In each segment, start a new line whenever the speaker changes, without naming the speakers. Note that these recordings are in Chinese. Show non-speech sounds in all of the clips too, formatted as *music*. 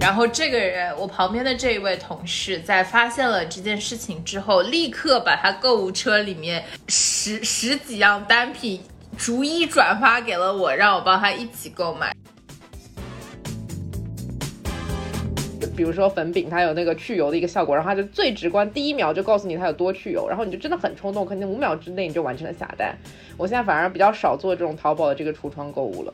然后这个人，我旁边的这一位同事，在发现了这件事情之后，立刻把他购物车里面十十几样单品逐一转发给了我，让我帮他一起购买。
比如说粉饼，它有那个去油的一个效果，然后它就最直观，第一秒就告诉你它有多去油，然后你就真的很冲动，可能五秒之内你就完成了下单。我现在反而比较少做这种淘宝的这个橱窗购物了。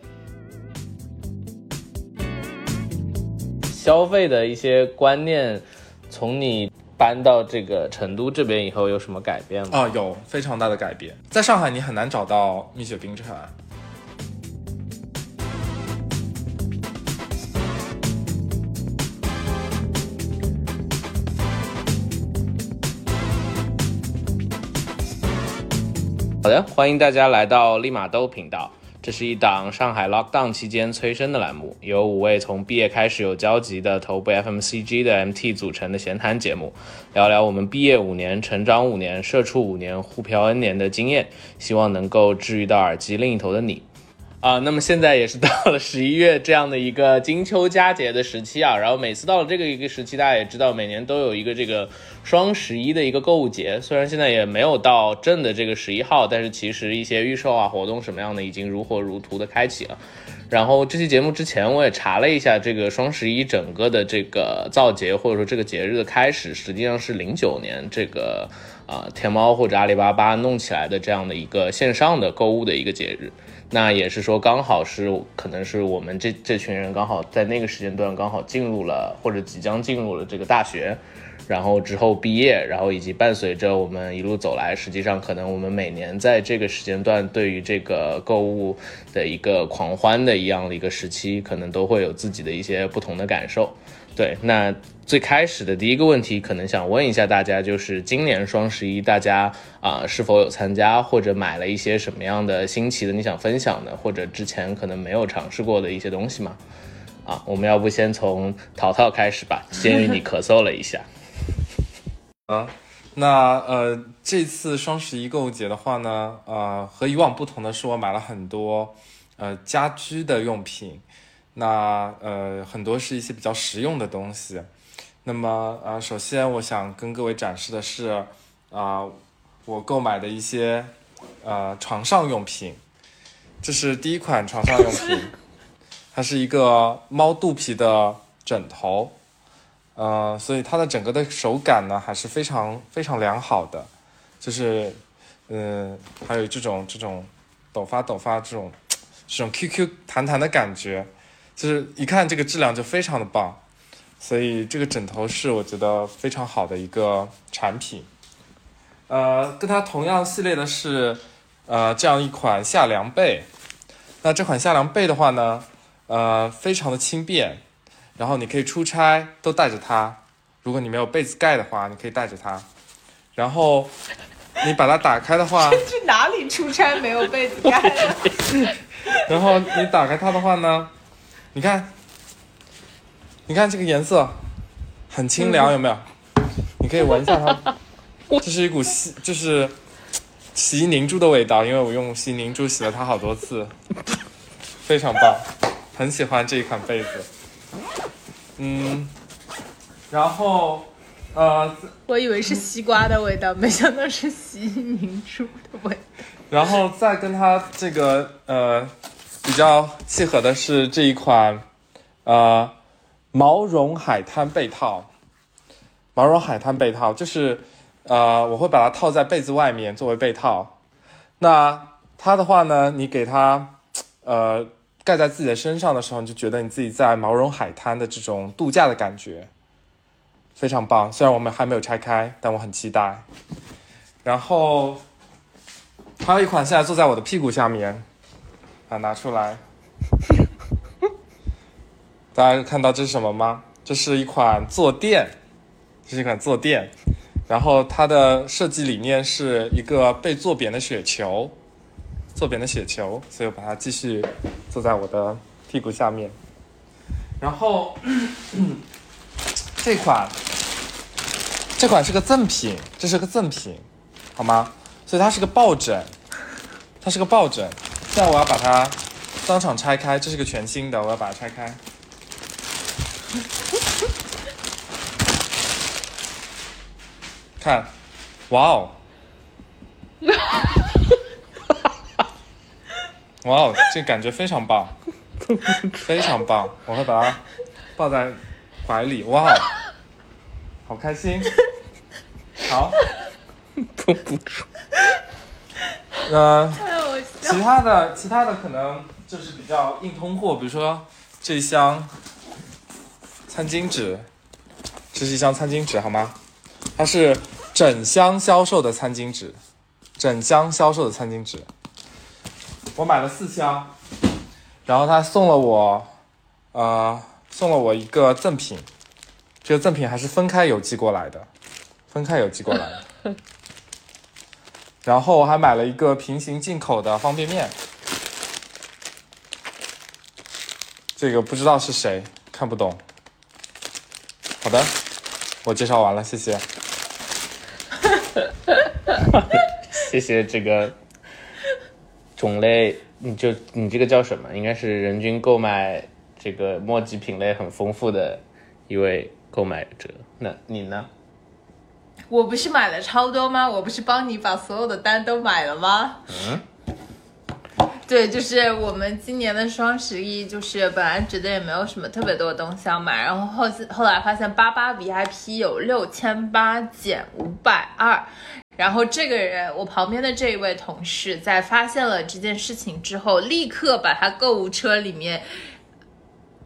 消费的一些观念，从你搬到这个成都这边以后有什么改变吗？
啊，有非常大的改变。在上海，你很难找到蜜雪冰城。
好的，欢迎大家来到立马兜频道。这是一档上海 lockdown 期间催生的栏目，由五位从毕业开始有交集的头部 FMCG 的 MT 组成的闲谈节目，聊聊我们毕业五年、成长五年、社畜五年、互漂 N 年的经验，希望能够治愈到耳机另一头的你。啊，那么现在也是到了十一月这样的一个金秋佳节的时期啊，然后每次到了这个一个时期，大家也知道，每年都有一个这个双十一的一个购物节，虽然现在也没有到正的这个十一号，但是其实一些预售啊、活动什么样的已经如火如荼的开启了。然后这期节目之前我也查了一下，这个双十一整个的这个造节或者说这个节日的开始，实际上是零九年这个啊天猫或者阿里巴巴弄起来的这样的一个线上的购物的一个节日。那也是说，刚好是可能是我们这这群人刚好在那个时间段刚好进入了或者即将进入了这个大学，然后之后毕业，然后以及伴随着我们一路走来，实际上可能我们每年在这个时间段对于这个购物的一个狂欢的一样的一个时期，可能都会有自己的一些不同的感受。对，那最开始的第一个问题，可能想问一下大家，就是今年双十一，大家啊是否有参加，或者买了一些什么样的新奇的你想分享的，或者之前可能没有尝试过的一些东西吗？啊，我们要不先从淘淘开始吧，鉴于你咳嗽了一下。*laughs*
啊，那呃，这次双十一购物节的话呢，呃，和以往不同的是，我买了很多呃家居的用品。那呃，很多是一些比较实用的东西。那么呃，首先我想跟各位展示的是啊，我购买的一些呃床上用品。这是第一款床上用品，它是一个猫肚皮的枕头，呃，所以它的整个的手感呢还是非常非常良好的，就是嗯，还有这种这种抖发抖发这种这种 QQ 弹弹的感觉。就是一看这个质量就非常的棒，所以这个枕头是我觉得非常好的一个产品。呃，跟它同样系列的是，呃，这样一款夏凉被。那这款夏凉被的话呢，呃，非常的轻便，然后你可以出差都带着它。如果你没有被子盖的话，你可以带着它。然后你把它打开的话，*laughs*
去哪里出差没有被子盖？*laughs*
然后你打开它的话呢？你看，你看这个颜色很清凉，有没有？你可以闻一下它，这是一股洗，就是洗衣凝珠的味道，因为我用洗衣凝珠洗了它好多次，非常棒，很喜欢这一款被子。嗯，然后呃，
我以为是西瓜的味道，没想到是洗衣凝珠的味道。
然后再跟它这个呃。比较契合的是这一款，呃，毛绒海滩被套。毛绒海滩被套就是，呃，我会把它套在被子外面作为被套。那它的话呢，你给它，呃，盖在自己的身上的时候，你就觉得你自己在毛绒海滩的这种度假的感觉，非常棒。虽然我们还没有拆开，但我很期待。然后还有一款现在坐在我的屁股下面。啊，拿出来！*laughs* 大家看到这是什么吗？这是一款坐垫，这是一款坐垫。然后它的设计理念是一个被坐扁的雪球，坐扁的雪球，所以我把它继续坐在我的屁股下面。然后这款，这款是个赠品，这是个赠品，好吗？所以它是个抱枕，它是个抱枕。现在我要把它当场拆开，这是个全新的，我要把它拆开。看，哇哦，*laughs* 哇哦，这感觉非常棒，非常棒，我会把它抱在怀里，哇哦，好开心，好，
绷 *laughs* 不住。
呃，
太好笑
其他的其他的可能就是比较硬通货，比如说这一箱餐巾纸，这是一箱餐巾纸好吗？它是整箱销售的餐巾纸，整箱销售的餐巾纸，我买了四箱，然后他送了我，呃，送了我一个赠品，这个赠品还是分开邮寄过来的，分开邮寄过来的。然后我还买了一个平行进口的方便面，这个不知道是谁，看不懂。好的，我介绍完了，谢谢。*laughs*
谢谢这个种类，你就你这个叫什么？应该是人均购买这个墨迹品类很丰富的一位购买者。那你呢？
我不是买了超多吗？我不是帮你把所有的单都买了吗？
嗯，
对，就是我们今年的双十一，就是本来觉得也没有什么特别多的东西要买，然后后后来发现八八 VIP 有六千八减五百二，然后这个人，我旁边的这一位同事，在发现了这件事情之后，立刻把他购物车里面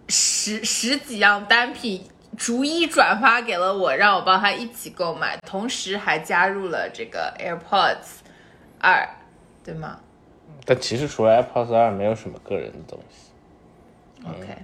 十十几样单品逐一转发给了我，让我帮他一起购买，同时还加入了这个 AirPods 二，对吗？
但其实除了 AirPods 二，没有什么个人的东西。
OK，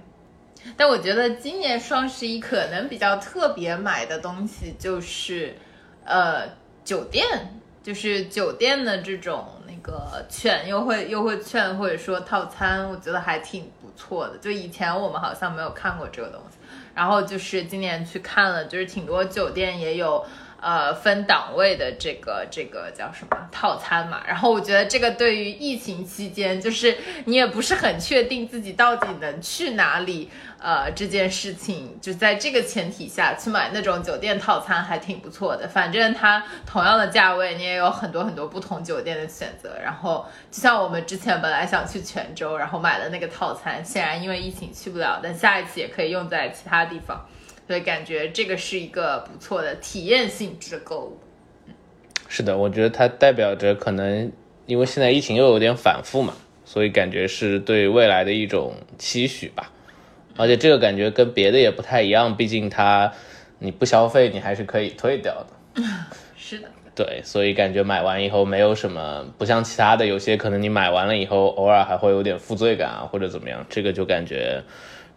但我觉得今年双十一可能比较特别买的东西就是，呃，酒店，就是酒店的这种那个券优惠优惠券或者说套餐，我觉得还挺不错的。就以前我们好像没有看过这个东西，然后就是今年去看了，就是挺多酒店也有。呃，分档位的这个这个叫什么套餐嘛？然后我觉得这个对于疫情期间，就是你也不是很确定自己到底能去哪里，呃，这件事情就在这个前提下去买那种酒店套餐还挺不错的。反正它同样的价位，你也有很多很多不同酒店的选择。然后就像我们之前本来想去泉州，然后买了那个套餐，显然因为疫情去不了，但下一次也可以用在其他地方。所以感觉这个是一个不错的体验性质的购物。
是的，我觉得它代表着可能因为现在疫情又有点反复嘛，所以感觉是对未来的一种期许吧。而且这个感觉跟别的也不太一样，毕竟它你不消费你还是可以退掉的。*laughs*
是的，
对，所以感觉买完以后没有什么，不像其他的有些可能你买完了以后偶尔还会有点负罪感啊或者怎么样，这个就感觉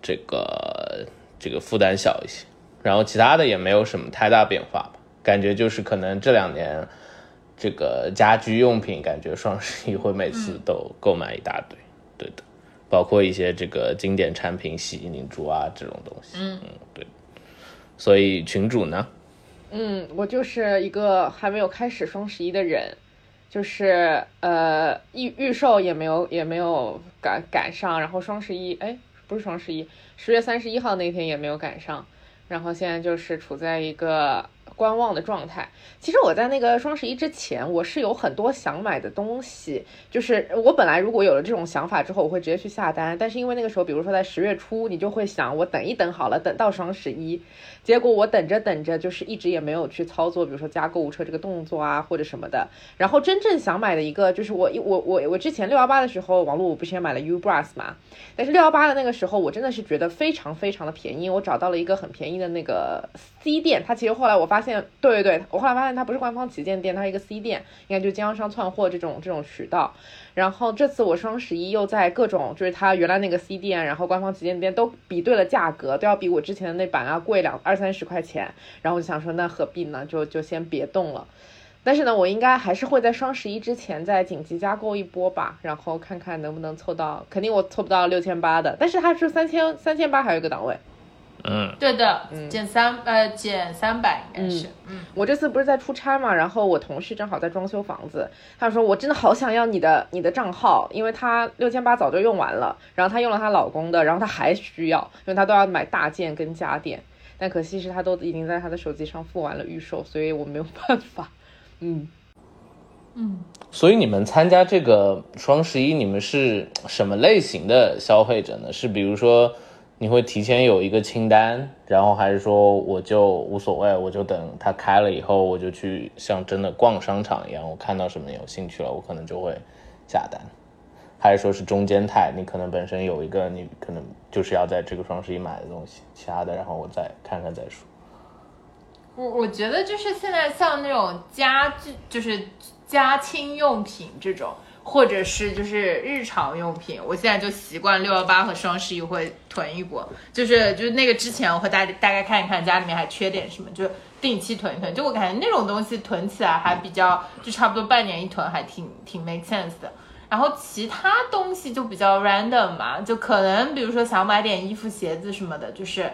这个这个负担小一些。然后其他的也没有什么太大变化吧，感觉就是可能这两年这个家居用品感觉双十一会每次都购买一大堆，对的，包括一些这个经典产品洗衣凝珠啊这种东西，嗯对。所以群主呢？
嗯，我就是一个还没有开始双十一的人，就是呃预预售也没有也没有赶赶上，然后双十一哎不是双十一，十月三十一号那天也没有赶上，然后现在就是处在一个观望的状态。其实我在那个双十一之前，我是有很多想买的东西，就是我本来如果有了这种想法之后，我会直接去下单，但是因为那个时候，比如说在十月初，你就会想我等一等好了，等到双十一。结果我等着等着，就是一直也没有去操作，比如说加购物车这个动作啊，或者什么的。然后真正想买的一个，就是我我我我之前六幺八的时候，网络我不是也买了 U Bras 嘛？但是六幺八的那个时候，我真的是觉得非常非常的便宜，我找到了一个很便宜的那个 C 店。它其实后来我发现，对对对，我后来发现它不是官方旗舰店，它是一个 C 店，应该就经销商窜货这种这种渠道。然后这次我双十一又在各种就是它原来那个 C 店，然后官方旗舰店都比对了价格，都要比我之前的那版啊贵两二三十块钱。然后我就想说，那何必呢？就就先别动了。但是呢，我应该还是会在双十一之前再紧急加购一波吧，然后看看能不能凑到。肯定我凑不到六千八的，但是它是三千三千八还有一个档位。
嗯，
对的，减三呃减三百应该是，嗯，
我这次不是在出差嘛，然后我同事正好在装修房子，他说我真的好想要你的你的账号，因为他六千八早就用完了，然后她用了她老公的，然后她还需要，因为她都要买大件跟家电，但可惜是她都已经在她的手机上付完了预售，所以我没有办法，*laughs* 嗯。嗯。
所以你们参加这个双十一，你们是什么类型的消费者呢？是比如说你会提前有一个清单，然后还是说我就无所谓，我就等它开了以后，我就去像真的逛商场一样，我看到什么有兴趣了，我可能就会下单，还是说是中间态？你可能本身有一个你可能就是要在这个双十一买的东西，其他的然后我再看看再说。
我我觉得就是现在像那种家具，就是家清用品这种，或者是就是日常用品，我现在就习惯六幺八和双十一会囤一波，就是就是那个之前我会大大概看一看家里面还缺点什么，就定期囤一囤。就我感觉那种东西囤起来还比较，就差不多半年一囤，还挺挺 make sense 的。然后其他东西就比较 random 嘛，就可能比如说想买点衣服、鞋子什么的，就是。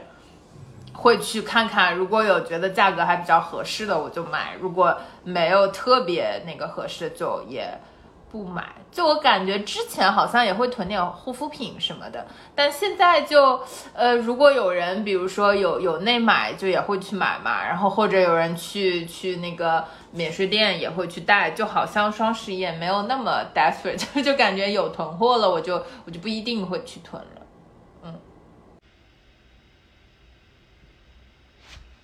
会去看看，如果有觉得价格还比较合适的，我就买；如果没有特别那个合适的，就也不买。就我感觉之前好像也会囤点护肤品什么的，但现在就呃，如果有人比如说有有内买，就也会去买嘛。然后或者有人去去那个免税店也会去带，就好像双十一也没有那么 desperate，*laughs* 就就感觉有囤货了，我就我就不一定会去囤了。
嗯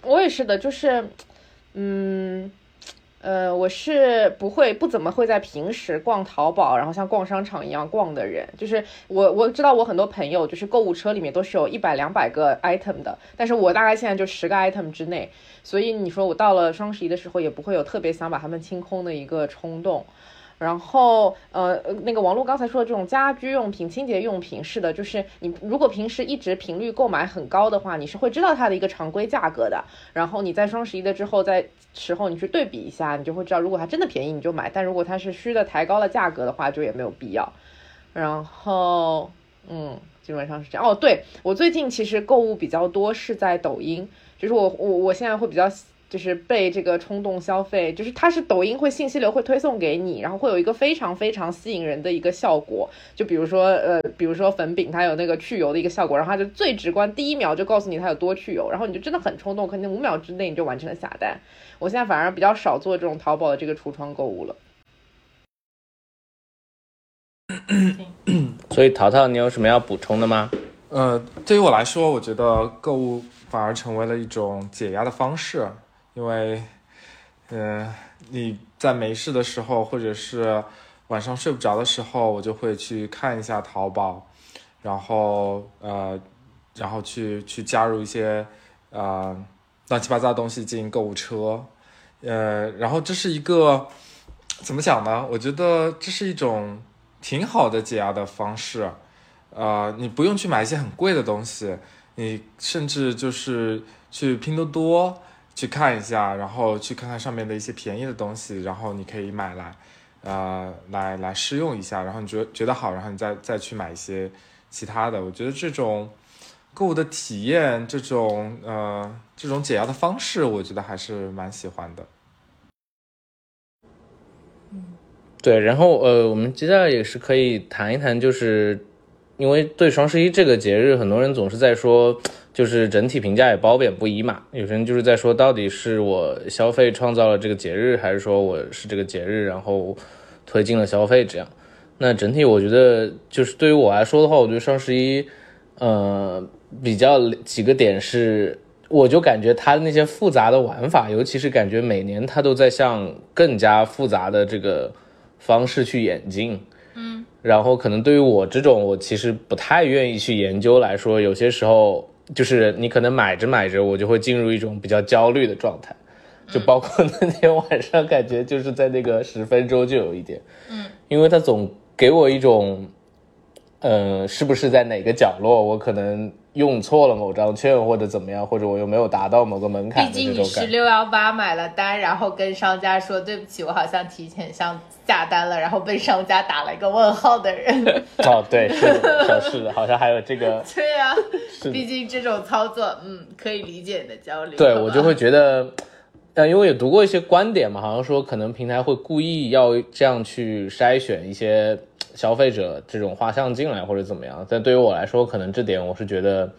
我也是的，就是，嗯，呃，我是不会不怎么会在平时逛淘宝，然后像逛商场一样逛的人。就是我我知道我很多朋友就是购物车里面都是有一百两百个 item 的，但是我大概现在就十个 item 之内，所以你说我到了双十一的时候也不会有特别想把它们清空的一个冲动。然后，呃，那个王璐刚才说的这种家居用品、清洁用品，是的，就是你如果平时一直频率购买很高的话，你是会知道它的一个常规价格的。然后你在双十一的之后，在时候你去对比一下，你就会知道，如果它真的便宜你就买，但如果它是虚的抬高了价格的话，就也没有必要。然后，嗯，基本上是这样。哦，对我最近其实购物比较多是在抖音，就是我我我现在会比较。就是被这个冲动消费，就是它是抖音会信息流会推送给你，然后会有一个非常非常吸引人的一个效果。就比如说，呃，比如说粉饼，它有那个去油的一个效果，然后它就最直观，第一秒就告诉你它有多去油，然后你就真的很冲动，可能五秒之内你就完成了下单。我现在反而比较少做这种淘宝的这个橱窗购物了。*coughs*
所以淘淘，你有什么要补充的吗？
呃，对于我来说，我觉得购物反而成为了一种解压的方式。因为，嗯，你在没事的时候，或者是晚上睡不着的时候，我就会去看一下淘宝，然后呃，然后去去加入一些呃乱七八糟的东西进行购物车，呃，然后这是一个怎么讲呢？我觉得这是一种挺好的解压的方式，呃，你不用去买一些很贵的东西，你甚至就是去拼多多。去看一下，然后去看看上面的一些便宜的东西，然后你可以买来，呃，来来试用一下，然后你觉得觉得好，然后你再再去买一些其他的。我觉得这种购物的体验，这种呃这种解压的方式，我觉得还是蛮喜欢的。
对，然后呃，我们接下来也是可以谈一谈，就是因为对双十一这个节日，很多人总是在说。*tsk* 就是整体评价也褒贬不一嘛，有些人就是在说，到底是我消费创造了这个节日，还是说我是这个节日然后推进了消费这样。那整体我觉得，就是对于我来说的话，我觉得双十一，呃，比较几个点是，我就感觉它的那些复杂的玩法，尤其是感觉每年它都在向更加复杂的这个方式去演进。
嗯，
然后可能对于我这种我其实不太愿意去研究来说，有些时候。就是你可能买着买着，我就会进入一种比较焦虑的状态，就包括那天晚上，感觉就是在那个十分钟就有一点，
嗯，
因为他总给我一种，嗯，是不是在哪个角落我可能用错了某张券或者怎么样，或者我又没有达到某个门槛
毕竟你。是六幺八买了单，然后跟商家说对不起，我好像提前上下单了，然后被商家打了一个问号的人。*laughs*
哦，对，是的，是的，好像还有这个。*laughs* *laughs*
对呀、
是的
毕竟这种操作，嗯，可以理解你的焦虑。
对我就会觉得，但，因为也读过一些观点嘛，好像说可能平台会故意要这样去筛选一些消费者这种画像进来或者怎么样。但对于我来说，可能这点我是觉得，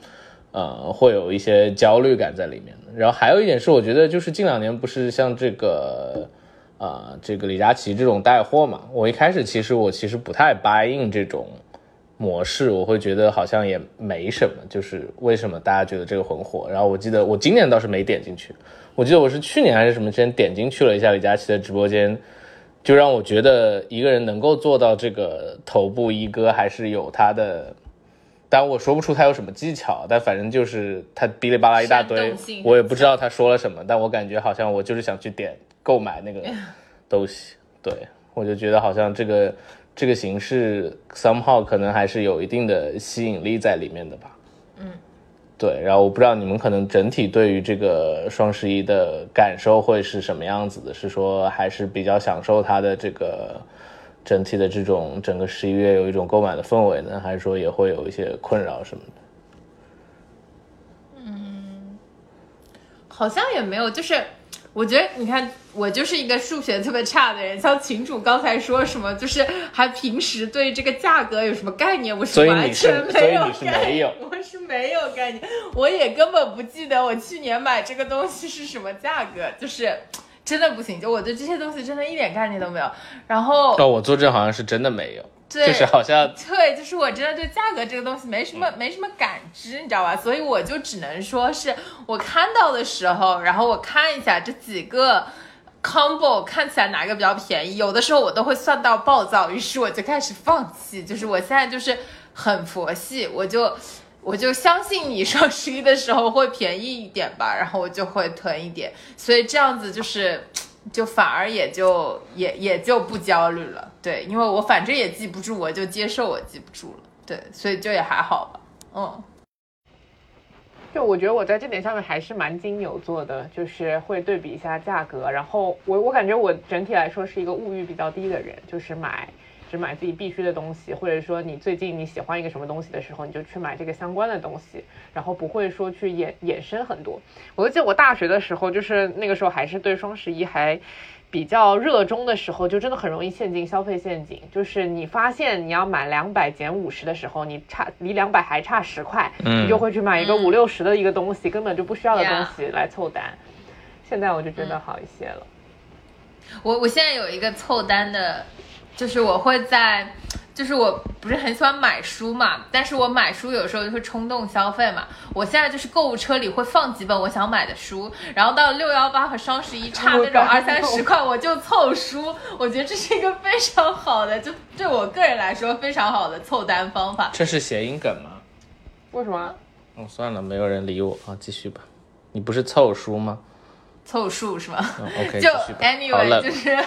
呃，会有一些焦虑感在里面。然后还有一点是，我觉得就是近两年不是像这个。呃，这个李佳琦这种带货嘛，我一开始其实我其实不太 buy in 这种模式，我会觉得好像也没什么，就是为什么大家觉得这个很火？然后我记得我今年倒是没点进去，我记得我是去年还是什么之前点进去了一下李佳琦的直播间，就让我觉得一个人能够做到这个头部一哥，还是有他的。但我说不出他有什么技巧，但反正就是他哔哩吧啦一大堆我也不知道他说了什么，但我感觉好像我就是想去点购买那个东西，对我就觉得好像这个这个形式 somehow 可能还是有一定的吸引力在里面的吧。对，然后我不知道你们可能整体对于这个双十一的感受会是什么样子的，是说还是比较享受它的这个整体的这种整个十一月有一种购买的氛围呢，还是说也会有一些困扰什么的？
嗯好像也没有，就是我觉得你看，我就是一个数学特别差的人，像群主刚才说什么，就是还平时对这个价格有什么概念，我是完全没有
所以你是
概念
没有
我是没有概念，我也根本不记得我去年买这个东西是什么价格，就是真的不行，就我对这些东西真的一点概念都没有。然后
哦，我作证好像是真的没有，
对
就是好像
对，就是我真的对价格这个东西没什么没什么感知，你知道吧？所以我就只能说是我看到的时候，然后我看一下这几个 combo 看起来哪个比较便宜，有的时候我都会算到暴躁，于是我就开始放弃。就是我现在就是很佛系，我就我就相信你双十一的时候会便宜一点吧，然后我就会囤一点，所以这样子就是。就反而也就也也就不焦虑了，对，因为我反正也记不住，我就接受我记不住了，对，所以就也还好吧，嗯，
就我觉得我在这点上面还是蛮金牛座的，就是会对比一下价格，然后我我感觉我整体来说是一个物欲比较低的人，就是买只买自己必须的东西，或者说你最近你喜欢一个什么东西的时候，你就去买这个相关的东西，然后不会说去衍衍生很多。我就记得我大学的时候，就是那个时候还是对双十一还。比较热衷的时候，就真的很容易陷进消费陷阱。就是你发现你要买两百减五十的时候，你差离两百还差十块，
嗯
你就会去买一个
嗯
五六十的一个东西，根本就不需要的东西来凑单。现在我就觉得好一些了。
我我现在有一个凑单的，就是我会在，就是我不是很喜欢买书嘛，但是我买书有时候就会冲动消费嘛。我现在就是购物车里会放几本我想买的书，然后到六幺八和双十一差那种二三十块，我就凑书。我觉得这是一个非常好的，就对我个人来说非常好的凑单方法。
这是谐音梗吗？
为什么？
哦，算了，没有人理我啊，继续吧。你不是凑书吗？
凑数是吗？
嗯，OK，
就
继续吧。好
anyway 就是，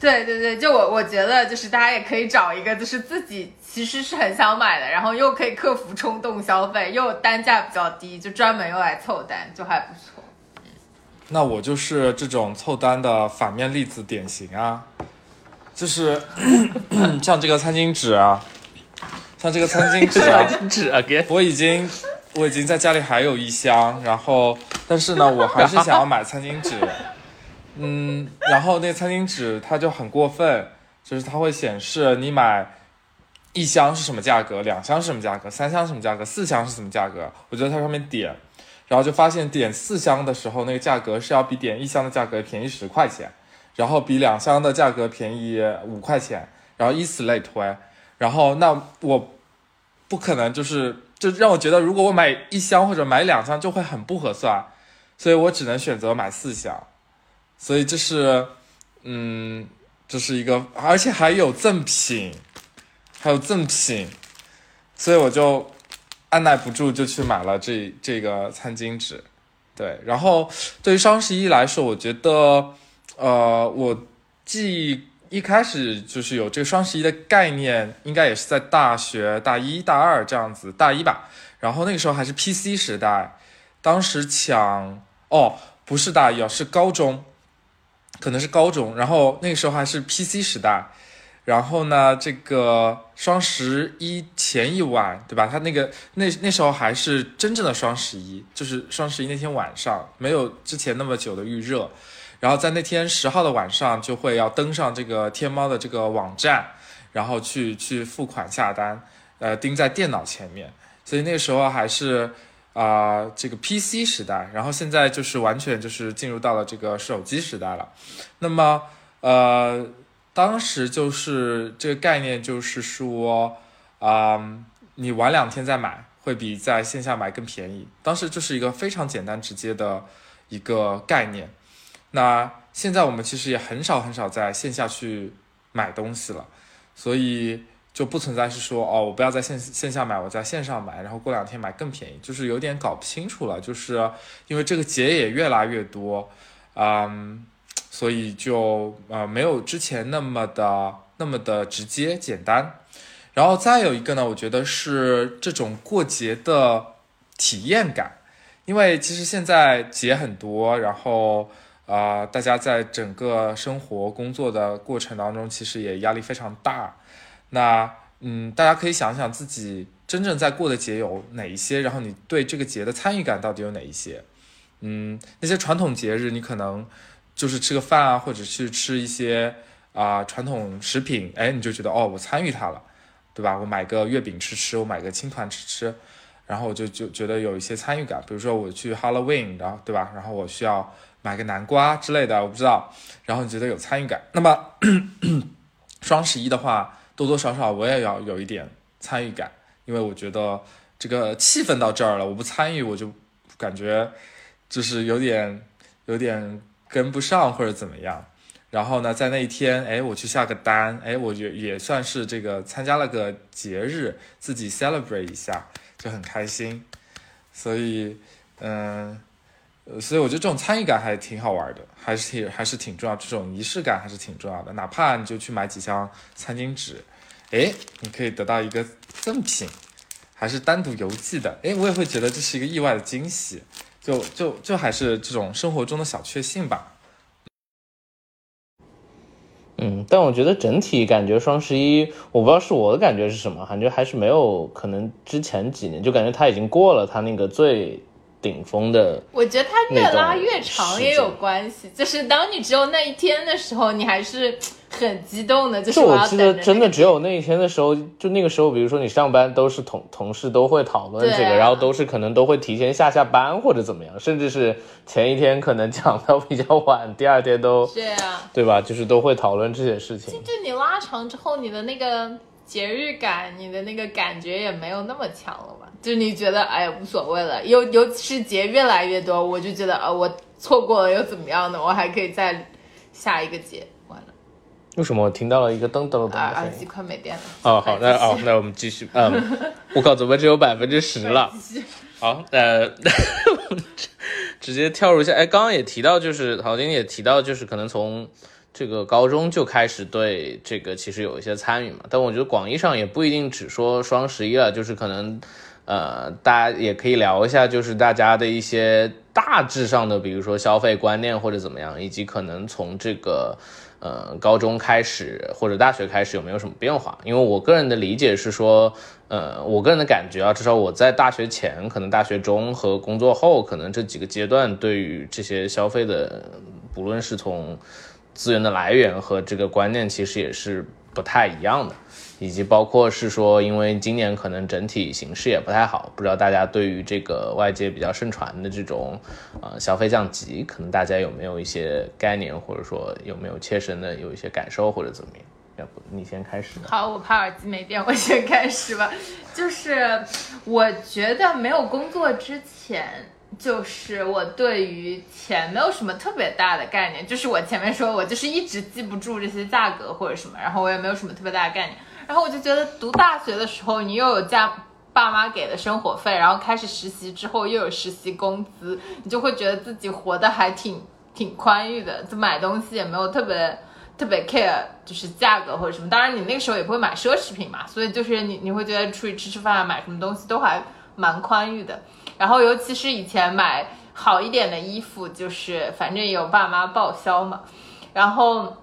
对对对，就我我觉得就是大家也可以找一个就是自己其实是很想买的，然后又可以克服冲动消费，又单价比较低，就专门用来凑单，就还不错。
那我就是这种凑单的反面例子典型啊，就是 *coughs* 像这个餐巾纸啊，像这个餐巾纸啊，*laughs*
纸 again，
我已经我已经在家里还有一箱，然后但是呢，我还是想要买餐巾纸。嗯，然后那餐巾纸它就很过分，就是它会显示你买一箱是什么价格，两箱是什么价格，三箱什么价格，四箱是什么价格。我就在它上面点，然后就发现点四箱的时候，那个价格是要比点一箱的价格便宜十块钱，然后比两箱的价格便宜五块钱，然后以此类推。然后那我不可能就是就让我觉得，如果我买一箱或者买两箱就会很不合算，所以我只能选择买四箱。所以这是，嗯，这是一个，而且还有赠品，还有赠品，所以我就按耐不住就去买了这这个餐巾纸。对，然后对于双十一来说，我觉得，呃，我记一开始就是有这个双十一的概念，应该也是在大学大一大二这样子，大一吧。然后那个时候还是 PC 时代，当时抢哦，不是大一哦，是高中，可能是高中。然后那个时候还是 PC 时代，然后呢，这个双十一前一晚，对吧？他那个那那时候还是真正的双十一，就是双十一那天晚上，没有之前那么久的预热。然后在那天十号的晚上，就会要登上这个天猫的这个网站，然后去去付款下单，呃，盯在电脑前面。所以那时候还是啊、这个 PC 时代，然后现在就是完全就是进入到了这个手机时代了。那么呃，当时就是这个概念就是说啊、你晚两天再买会比在线下买更便宜。当时就是一个非常简单直接的一个概念。那现在我们其实也很少很少在线下去买东西了，所以就不存在是说哦，我不要在线线下买，我在线上买，然后过两天买更便宜，就是有点搞不清楚了。就是因为这个节也越来越多，嗯，所以就呃没有之前那么的那么的直接简单。然后再有一个呢，我觉得是这种过节的体验感，因为其实现在节很多，然后。啊、大家在整个生活工作的过程当中，其实也压力非常大。那嗯，大家可以想想自己真正在过的节有哪一些，然后你对这个节的参与感到底有哪一些？嗯，那些传统节日，你可能就是吃个饭啊，或者去吃一些啊、传统食品，哎，你就觉得哦，我参与它了，对吧？我买个月饼吃吃，我买个青团吃吃，然后我就就觉得有一些参与感。比如说我去 Halloween，然后对吧？然后我需要买个南瓜之类的，我不知道，然后你觉得有参与感。那么 *coughs* 双十一的话，多多少少我也要有一点参与感，因为我觉得这个气氛到这儿了，我不参与我就感觉就是有点有点跟不上或者怎么样。然后呢，在那一天，哎，我去下个单，哎，我也也算是这个参加了个节日，自己 celebrate 一下，就很开心。所以，嗯、所以我觉得这种参与感还挺好玩的，还是挺还是挺重要，这种仪式感还是挺重要的。哪怕你就去买几箱餐巾纸，哎，你可以得到一个赠品，还是单独邮寄的，哎，我也会觉得这是一个意外的惊喜，就就就还是这种生活中的小确幸吧。
嗯，但我觉得整体感觉双十一，我不知道是我的感觉是什么，感觉还是没有可能之前几年就感觉它已经过了它那个最顶峰的。
我觉得它越拉越长也有关系，就是当你只有那一天的时候，你还是很激动的，就是
就我
要
记得真的只有那一天的时候，就那个时候，比如说你上班都是同同事都会讨论这个，
啊
然后都是可能都会提前下下班或者怎么样，甚至是前一天可能讲到比较晚，第二天都
对啊，
对吧？就是都会讨论这些事情。
就你拉长之后，你的那个节日感，你的那个感觉也没有那么强了吧？就是你觉得哎呀无所谓了，尤尤其是节越来越多，我就觉得啊、我错过了又怎么样呢？我还可以再下一个节。完了，
为什么我听到了一个噔噔噔
耳耳机
的声音？
快没电了。
哦，好，那哦，那我们继续。*laughs* 嗯，我靠，怎么只有百分之十了？*laughs* 好，呃，*laughs* 直接跳入一下。哎，刚刚也提到，就是郝丁也提到，就是可能从这个高中就开始对这个其实有一些参与嘛。但我觉得广义上也不一定只说双十一了，就是可能呃，大家也可以聊一下，就是大家的一些大致上的，比如说消费观念或者怎么样，以及可能从这个。呃，高中开始或者大学开始有没有什么变化？因为我个人的理解是说，呃，我个人的感觉啊，至少我在大学前，可能大学中和工作后，可能这几个阶段对于这些消费的，不论是从资源的来源和这个观念，其实也是不太一样的，以及包括是说，因为今年可能整体形势也不太好，不知道大家对于这个外界比较盛传的这种呃消费降级，可能大家有没有一些概念，或者说有没有切身的有一些感受或者怎么样？要不你先开始。
好，我怕耳机没电，我先开始吧。就是我觉得没有工作之前，就是我对于钱没有什么特别大的概念。就是我前面说，我就是一直记不住这些价格或者什么，然后我也没有什么特别大的概念。然后我就觉得读大学的时候，你又有家爸妈给的生活费，然后开始实习之后又有实习工资，你就会觉得自己活得还挺挺宽裕的，就买东西也没有特别特别 care 就是价格或者什么。当然你那个时候也不会买奢侈品嘛，所以就是你你会觉得出去吃吃饭买什么东西都还蛮宽裕的。然后尤其是以前买好一点的衣服，就是反正有爸妈报销嘛，然后。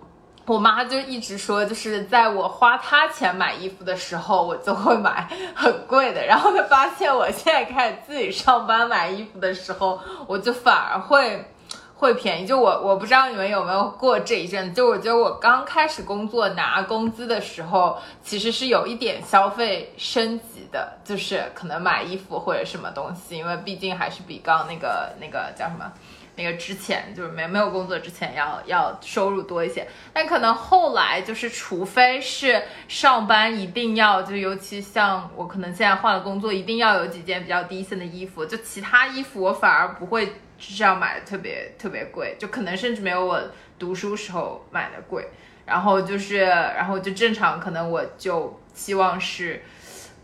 我妈就一直说，就是在我花她钱买衣服的时候，我就会买很贵的。然后她发现我现在开始自己上班买衣服的时候，我就反而会会便宜。就我我不知道你们有没有过这一阵，就我觉得我刚开始工作拿工资的时候，其实是有一点消费升级的，就是可能买衣服或者什么东西，因为毕竟还是比刚那个那个叫什么。那个之前就是没没有工作之前要要收入多一些，但可能后来就是除非是上班一定要就尤其像我可能现在换了工作一定要有几件比较低线的衣服，就其他衣服我反而不会这样买的特别特别贵，就可能甚至没有我读书时候买的贵，然后就是然后就正常可能我就希望是。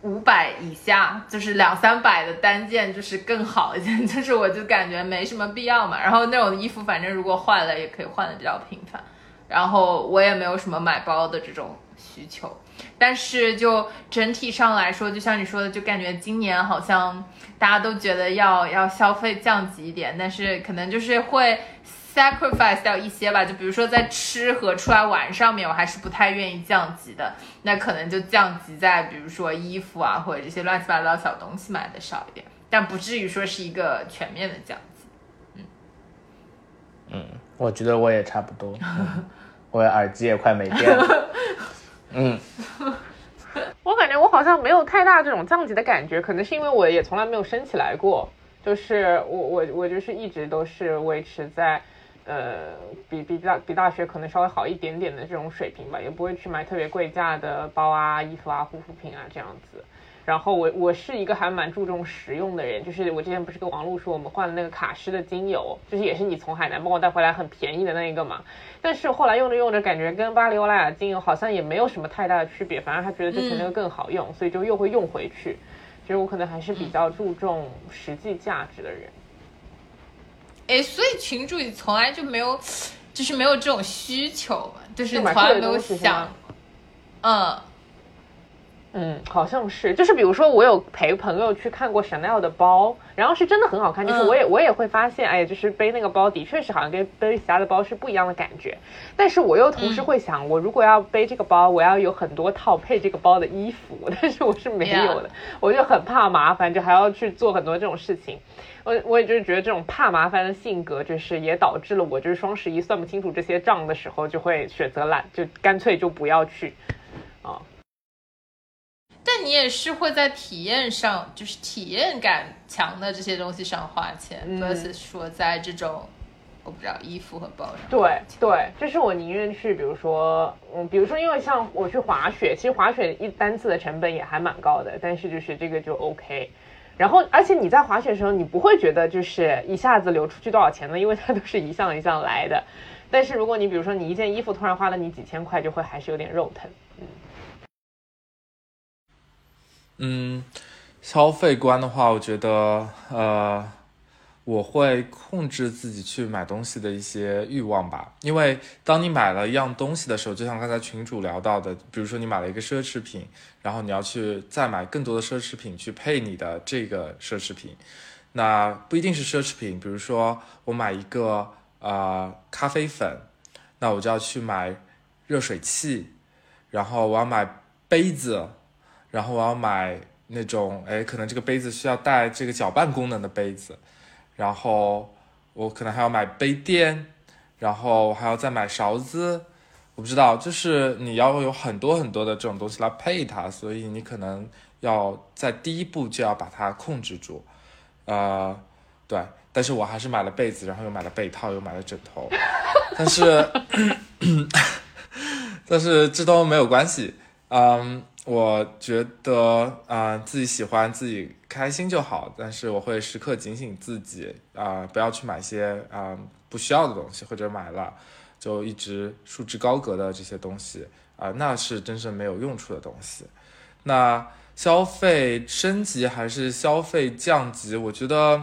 五百以下就是两三百的单件，就是更好一点。就是我就感觉没什么必要嘛。然后那种衣服，反正如果坏了也可以换的比较频繁。然后我也没有什么买包的这种需求。但是就整体上来说，就像你说的，就感觉今年好像大家都觉得要要消费降级一点，但是可能就是会。sacrifice 掉一些吧，就比如说在吃和出来玩上面，我还是不太愿意降级的。那可能就降级在比如说衣服啊，或者这些乱七八糟小东西买的少一点，但不至于说是一个全面的降级。
嗯嗯，我觉得我也差不多，*laughs* 我的耳机也快没电了。*laughs* 嗯，
像没有太大这种降级的感觉，可能是因为我也从来没有升起来过，就是我我我就是一直都是维持在。呃，比比大比大学可能稍微好一点点的这种水平吧，也不会去买特别贵价的包啊、衣服啊、护肤品啊这样子。然后我我是一个还蛮注重实用的人，就是我之前不是跟王璐说我们换了那个卡诗的精油，就是也是你从海南帮我带回来很便宜的那一个嘛。但是后来用着用着，感觉跟巴黎欧莱雅精油好像也没有什么太大的区别，反而他觉得之前那个更好用，所以就又会用回去。其实我可能还是比较注重实际价值的人。
哎，所以群主你从来就没有，就是没有这种需求嘛，就是从来没有想，嗯。
嗯，好像是，就是比如说我有陪朋友去看过 Chanel 的包，然后是真的很好看，就是我也我也会发现，哎呀，就是背那个包的确是好像跟背其他的包是不一样的感觉，但是我又同时会想，我如果要背这个包，我要有很多套配这个包的衣服，*laughs* 但是我是没有的，我就很怕麻烦，就还要去做很多这种事情，我我也就是觉得这种怕麻烦的性格，就是也导致了我就是双十一算不清楚这些账的时候，就会选择懒，就干脆就不要去，啊。
但你也是会在体验上，就是体验感强的这些东西上花钱，versus 说在这种我不知道衣服和包上。
对对，就是我宁愿去，比如说，嗯，比如说，因为像我去滑雪，其实滑雪一单次的成本也还蛮高的，但是就是这个就 OK。然后，而且你在滑雪的时候，你不会觉得就是一下子流出去多少钱呢？因为它都是一项一项来的。但是如果你比如说你一件衣服突然花了你几千块，就会还是有点肉疼。嗯。
嗯，消费观的话，我觉得，呃，我会控制自己去买东西的一些欲望吧。因为当你买了一样东西的时候，就像刚才群主聊到的，比如说你买了一个奢侈品，然后你要去再买更多的奢侈品去配你的这个奢侈品，那不一定是奢侈品。比如说我买一个呃咖啡粉，那我就要去买热水器，然后我要买杯子。然后我要买那种，哎，可能这个杯子需要带这个搅拌功能的杯子，然后我可能还要买杯垫，然后还要再买勺子，我不知道，就是你要有很多很多的这种东西来配它，所以你可能要在第一步就要把它控制住，呃，对，但是我还是买了被子，然后又买了被套，又买了枕头，但是，*coughs* 但是这都没有关系，嗯。我觉得啊，自己喜欢自己开心就好，但是我会时刻警醒自己啊，不要去买些啊不需要的东西，或者买了就一直束之高阁的这些东西啊，那是真正没有用处的东西。那消费升级还是消费降级？我觉得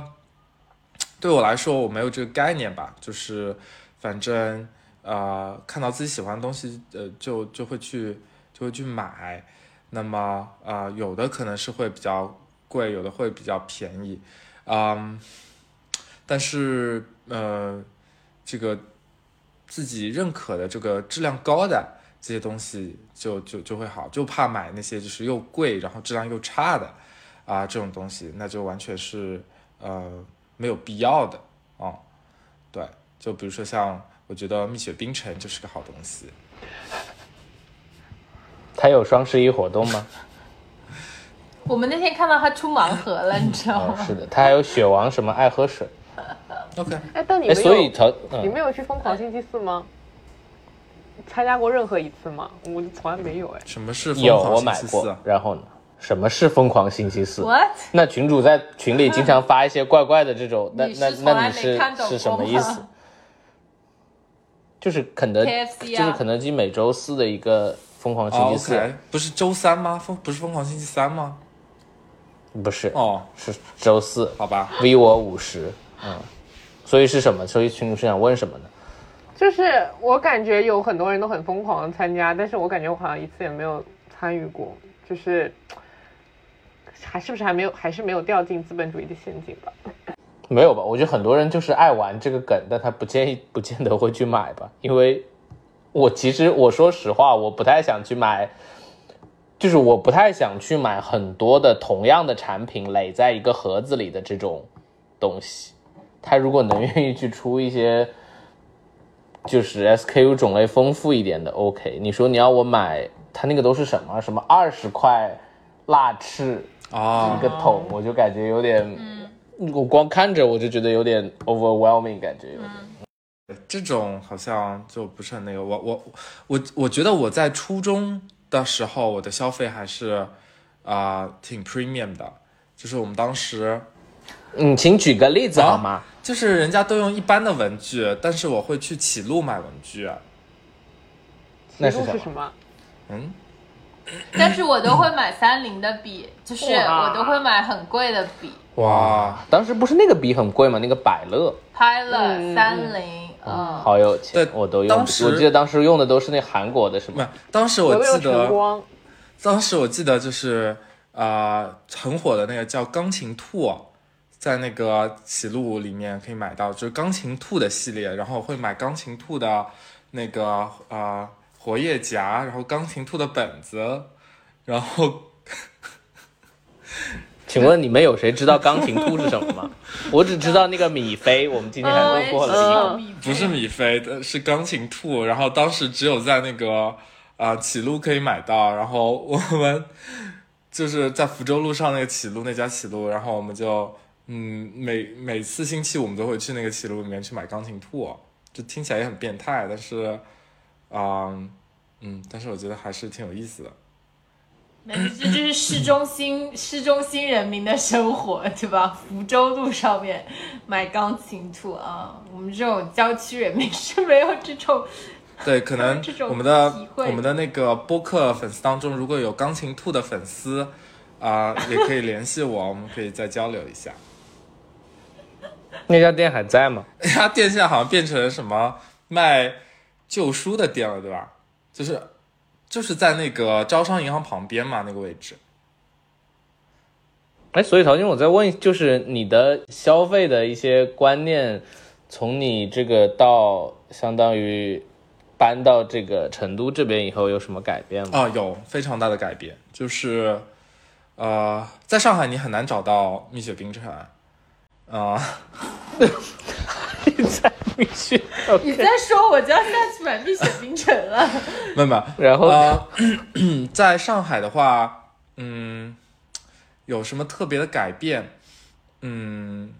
对我来说，我没有这个概念吧，就是反正。呃看到自己喜欢的东西，呃就就会去就会去买。那么啊、有的可能是会比较贵，有的会比较便宜，嗯，但是呃这个自己认可的这个质量高的这些东西就就就会好，就怕买那些就是又贵然后质量又差的啊、这种东西，那就完全是呃没有必要的啊、对，就比如说像我觉得蜜雪冰城就是个好东西，
它有双十一活动吗？
我们那天看到他出盲盒了，*laughs* 你知道
哦，
吗？
是的，他还有雪王什么爱喝水。
OK，
哎，
哎，但你们有
所以淘嗯，
你们有去疯狂星期四吗？参加过任何一次吗？我从来没有哎。
什么是疯
有
狂
我买
星期四
过。然后呢？什么是疯狂星期四
？What？
那群主在群里经常发一些怪怪的这种，那那那你是是什么意思？就是肯德
KFC 啊
就是肯德基每周四的一个疯狂星
哦
期四
，，OK，不是周三吗？疯不是疯狂星期三吗？
不是，
哦，
是周四
好吧
，，V 我五十，嗯，所以是什么？所以群主是想问什么呢？
就是我感觉有很多人都很疯狂的参加，但是我感觉我好像一次也没有参与过，就是还是不是还没有还是没有掉进资本主义的陷阱吧？
没有吧？我觉得很多人就是爱玩这个梗，但他不建议不见得会去买吧，因为我其实我说实话，我不太想去买，就是我不太想去买很多的同样的产品垒在一个盒子里的这种东西。他如果能愿意去出一些就是 SKU 种类丰富一点的，OK。你说你要我买，他那个都是什么什么二十块辣翅
啊
一个桶，我就感觉有点，我光看着我就觉得有点 overwhelming，感觉有点。
这种好像就不是很那个。我我我我觉得我在初中的时候，我的消费还是啊、挺 premium 的，就是我们当时
嗯，请举个例子
啊
好吗？
就是人家都用一般的文具，但是我会去启路买文具。
那是什么
记录是什么？
嗯，*coughs*
但是我都会买三菱的笔，就是我都会买很贵的笔
哇，
当时不是那个笔很贵吗？那个百乐
，，Pilot、
嗯
三菱，嗯，
好有钱
对，
我都用。
当时
我记得当时用的都是那韩国的，是
没
吗？
当时我记得？当时我记得就是啊、呃很火的那个叫钢琴兔，在那个启路里面可以买到，就是钢琴兔的系列，然后会买钢琴兔的那个呃活页夹，然后钢琴兔的本子，然后
请问你们有谁知道钢琴兔是什么吗？*laughs* 我只知道那个米菲，我们今天还
我也是
路过了。
不是米菲的，是钢琴兔，然后当时只有在那个啊、启路可以买到，然后我们就是在福州路上那个启路那家启路，然后我们就嗯每每次星期我们都会去那个启路里面去买钢琴兔，就听起来也很变态，但是啊嗯但是我觉得还是挺有意思的。
没 *laughs* 事，这就是市中心市中心人民的生活，对吧？福州路上面买钢琴兔啊，我们这种郊区人民是没有这种。
对，可能 *laughs* 我们的我们的那个播客粉丝当中，如果有钢琴兔的粉丝啊、也可以联系我，我们可以再交流一下。*laughs*
那家店还在吗？
那家店现在好像变成什么卖旧书的店了，对吧？就是就是在那个招商银行旁边嘛，那个位置。
哎，所以陶军，我在问，就是你的消费的一些观念，从你这个到相当于搬到这个成都这边以后，有什么改变吗？
啊、有非常大的改变，就是呃，在上海你很难找到蜜雪冰城啊、*laughs* *laughs*
在必须，*laughs*
你再说我就要下去买蜜雪冰城了。*laughs*
没有没有，
然后？
呃，*clears throat* 在上海的话，嗯，有什么特别的改变？嗯，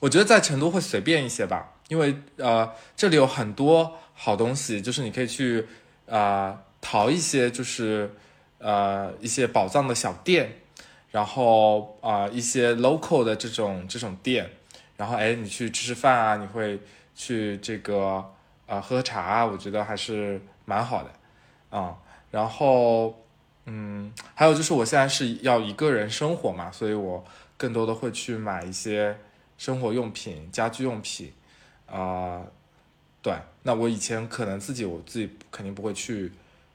我觉得在成都会随便一些吧，因为呃，这里有很多好东西，就是你可以去呃淘一些，就是呃一些宝藏的小店，然后啊、呃一些 local 的这种这种店，然后哎你去吃吃饭啊，你会去这个呃喝茶啊，我觉得还是蛮好的。啊、然后嗯，还有就是我现在是要一个人生活嘛，所以我更多的会去买一些生活用品、家居用品，啊、对，那我以前可能自己我自己肯定不会去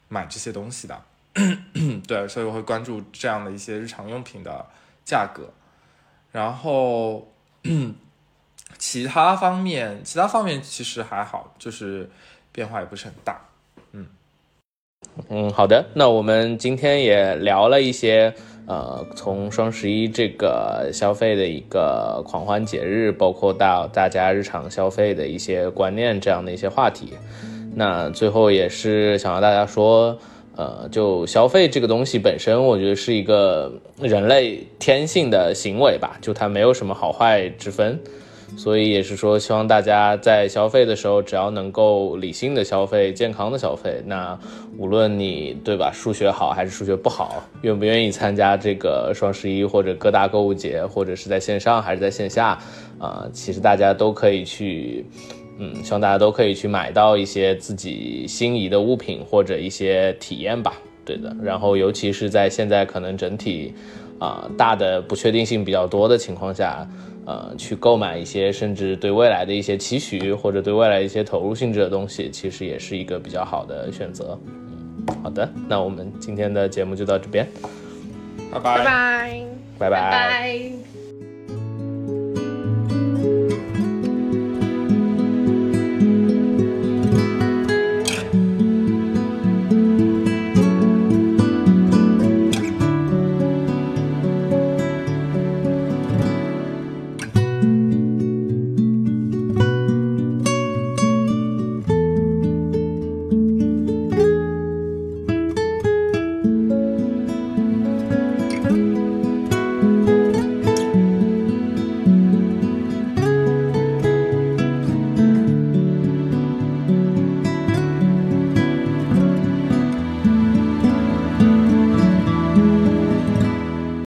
买这些东西的，*clears throat* 对，所以我会关注这样的一些日常用品的价格，然后其他方面，其他方面其实还好，就是变化也不是很大。
嗯嗯，好的，那我们今天也聊了一些，呃，从双十一这个消费的一个狂欢节日，包括到大家日常消费的一些观念这样的一些话题。那最后也是想要大家说，呃，就消费这个东西本身，我觉得是一个人类天性的行为吧，就它没有什么好坏之分。所以也是说，希望大家在消费的时候，只要能够理性的消费、健康的消费，那无论你对吧，数学好还是数学不好，愿不愿意参加这个双十一或者各大购物节，或者是在线上还是在线下，啊，其实大家都可以去，嗯，希望大家都可以去买到一些自己心仪的物品或者一些体验吧。对的，然后尤其是在现在可能整体，啊，大的不确定性比较多的情况下。呃，去购买一些甚至对未来的一些期许，或者对未来一些投入性质的东西，其实也是一个比较好的选择。嗯，好的，那我们今天的节目就到这边，
拜拜
拜拜，
拜
拜拜。